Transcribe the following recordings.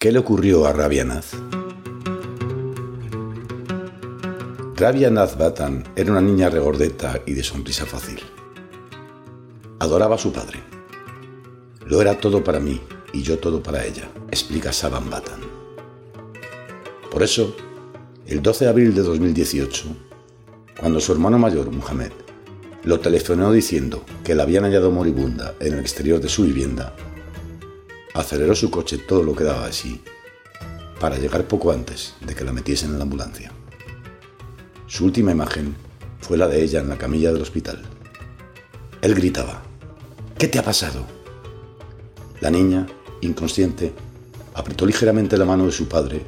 ¿Qué le ocurrió a Rabia Naz? Rabia Naz Batan era una niña regordeta y de sonrisa fácil. Adoraba a su padre. Lo era todo para mí y yo todo para ella, explica Saban Batan. Por eso, el 12 de abril de 2018, cuando su hermano mayor, Muhammad, lo telefonó diciendo que la habían hallado moribunda en el exterior de su vivienda, aceleró su coche todo lo que daba de sí para llegar poco antes de que la metiesen en la ambulancia. Su última imagen fue la de ella en la camilla del hospital. Él gritaba, ¿Qué te ha pasado? La niña, inconsciente, apretó ligeramente la mano de su padre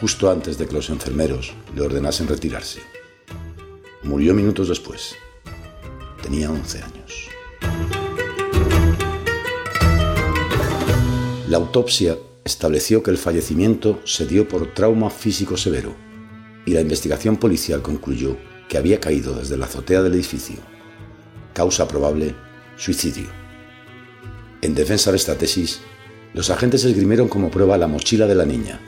justo antes de que los enfermeros le ordenasen retirarse. Murió minutos después. Tenía 11 años. La autopsia estableció que el fallecimiento se dio por trauma físico severo y la investigación policial concluyó que había caído desde la azotea del edificio. Causa probable, suicidio. En defensa de esta tesis, los agentes esgrimieron como prueba la mochila de la niña.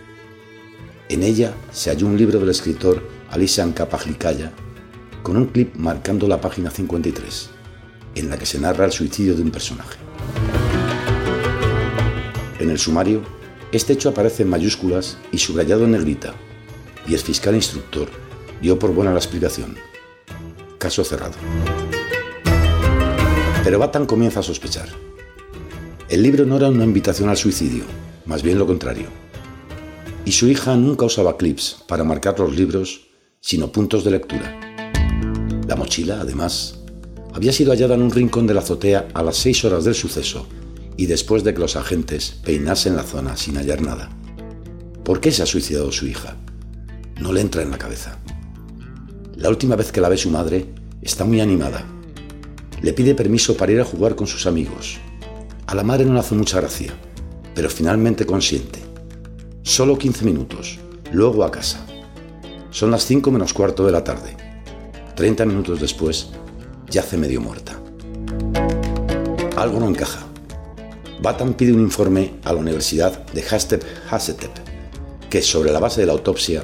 En ella se halló un libro del escritor Alisan Kapajlikaya con un clip marcando la página 53, en la que se narra el suicidio de un personaje. En el sumario, este hecho aparece en mayúsculas y subrayado en negrita, y el fiscal instructor dio por buena la explicación. Caso cerrado. Pero Batan comienza a sospechar. El libro no era una invitación al suicidio, más bien lo contrario. Y su hija nunca usaba clips para marcar los libros, sino puntos de lectura. La mochila, además, había sido hallada en un rincón de la azotea a las seis horas del suceso y después de que los agentes peinasen la zona sin hallar nada. ¿Por qué se ha suicidado su hija? No le entra en la cabeza. La última vez que la ve su madre, está muy animada. Le pide permiso para ir a jugar con sus amigos. A la madre no le hace mucha gracia, pero finalmente consiente. Solo 15 minutos, luego a casa. Son las 5 menos cuarto de la tarde. 30 minutos después, yace medio muerta. Algo no encaja. Batam pide un informe a la Universidad de Hastep Hasetep, que sobre la base de la autopsia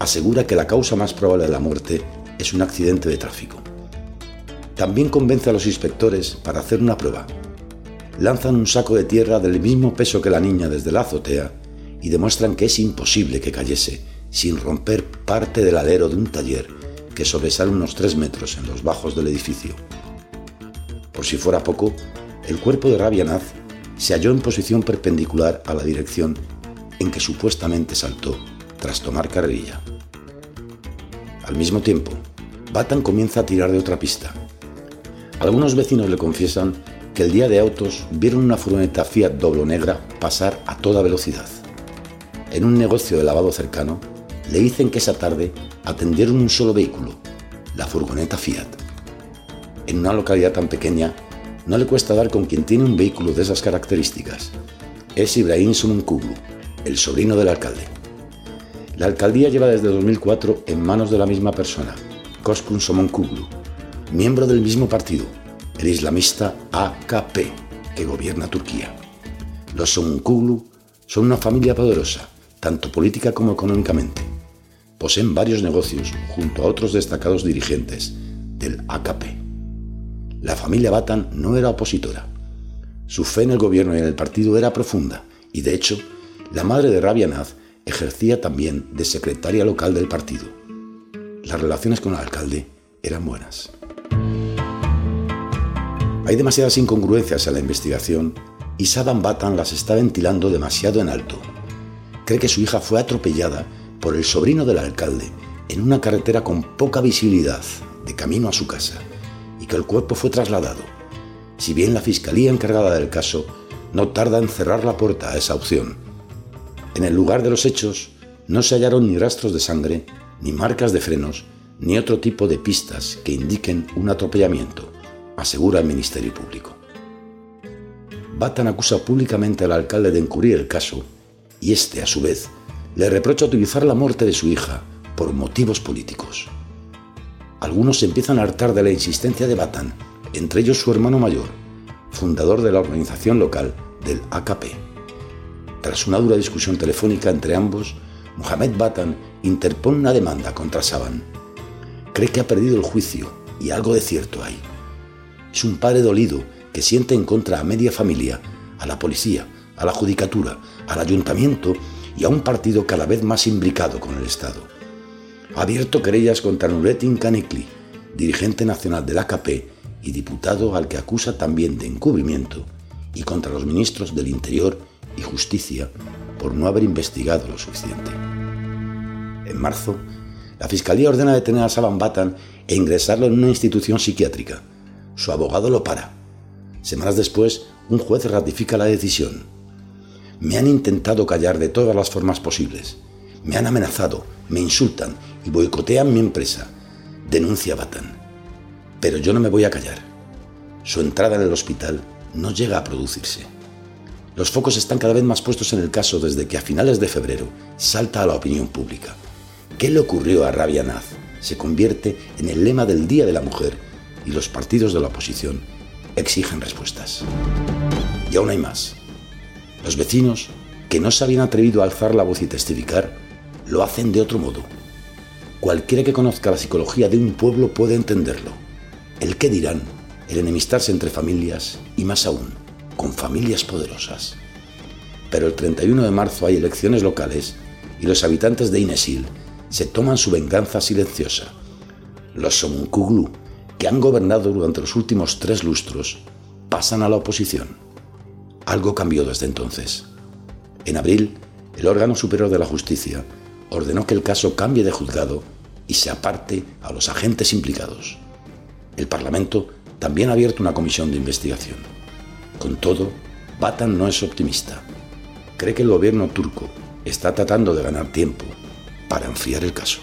asegura que la causa más probable de la muerte es un accidente de tráfico. También convence a los inspectores para hacer una prueba. Lanzan un saco de tierra del mismo peso que la niña desde la azotea y demuestran que es imposible que cayese sin romper parte del alero de un taller que sobresale unos tres metros en los bajos del edificio. Por si fuera poco, el cuerpo de Rabianaz se halló en posición perpendicular a la dirección en que supuestamente saltó tras tomar carrilla. Al mismo tiempo, Batan comienza a tirar de otra pista. Algunos vecinos le confiesan que el día de autos vieron una furgoneta Fiat Doblo negra pasar a toda velocidad. En un negocio de lavado cercano, le dicen que esa tarde atendieron un solo vehículo, la furgoneta Fiat. En una localidad tan pequeña, no le cuesta dar con quien tiene un vehículo de esas características. Es Ibrahim Somonkuglu, el sobrino del alcalde. La alcaldía lleva desde 2004 en manos de la misma persona, Koskun Somonkuglu, miembro del mismo partido, el islamista AKP, que gobierna Turquía. Los Somonkuglu son una familia poderosa, tanto política como económicamente. Poseen varios negocios junto a otros destacados dirigentes del AKP. La familia Batan no era opositora. Su fe en el gobierno y en el partido era profunda y, de hecho, la madre de Rabia Naz ejercía también de secretaria local del partido. Las relaciones con el alcalde eran buenas. Hay demasiadas incongruencias en la investigación y Saddam Batan las está ventilando demasiado en alto. Cree que su hija fue atropellada por el sobrino del alcalde en una carretera con poca visibilidad de camino a su casa que el cuerpo fue trasladado. Si bien la fiscalía encargada del caso no tarda en cerrar la puerta a esa opción. En el lugar de los hechos no se hallaron ni rastros de sangre, ni marcas de frenos, ni otro tipo de pistas que indiquen un atropellamiento, asegura el Ministerio Público. Batan acusa públicamente al alcalde de encubrir el caso y este, a su vez, le reprocha utilizar la muerte de su hija por motivos políticos. Algunos se empiezan a hartar de la insistencia de Batan, entre ellos su hermano mayor, fundador de la organización local del AKP. Tras una dura discusión telefónica entre ambos, Mohamed Batan interpone una demanda contra Saban. Cree que ha perdido el juicio y algo de cierto hay. Es un padre dolido que siente en contra a media familia, a la policía, a la judicatura, al ayuntamiento y a un partido cada vez más imbricado con el Estado. Ha abierto querellas contra Nuretin Canicli, dirigente nacional del AKP y diputado al que acusa también de encubrimiento, y contra los ministros del Interior y Justicia por no haber investigado lo suficiente. En marzo, la Fiscalía ordena detener a Saban Batan e ingresarlo en una institución psiquiátrica. Su abogado lo para. Semanas después, un juez ratifica la decisión. Me han intentado callar de todas las formas posibles. Me han amenazado, me insultan boicotean mi empresa. Denuncia Batan. Pero yo no me voy a callar. Su entrada en el hospital no llega a producirse. Los focos están cada vez más puestos en el caso desde que a finales de febrero salta a la opinión pública. ¿Qué le ocurrió a Rabia Naz? Se convierte en el lema del Día de la Mujer y los partidos de la oposición exigen respuestas. Y aún hay más. Los vecinos, que no se habían atrevido a alzar la voz y testificar, lo hacen de otro modo. Cualquiera que conozca la psicología de un pueblo puede entenderlo. El qué dirán, el enemistarse entre familias y más aún, con familias poderosas. Pero el 31 de marzo hay elecciones locales y los habitantes de Inesil se toman su venganza silenciosa. Los Somunkuglu, que han gobernado durante los últimos tres lustros, pasan a la oposición. Algo cambió desde entonces. En abril, el órgano superior de la justicia ordenó que el caso cambie de juzgado y se aparte a los agentes implicados. El Parlamento también ha abierto una comisión de investigación. Con todo, Batan no es optimista. Cree que el gobierno turco está tratando de ganar tiempo para enfriar el caso.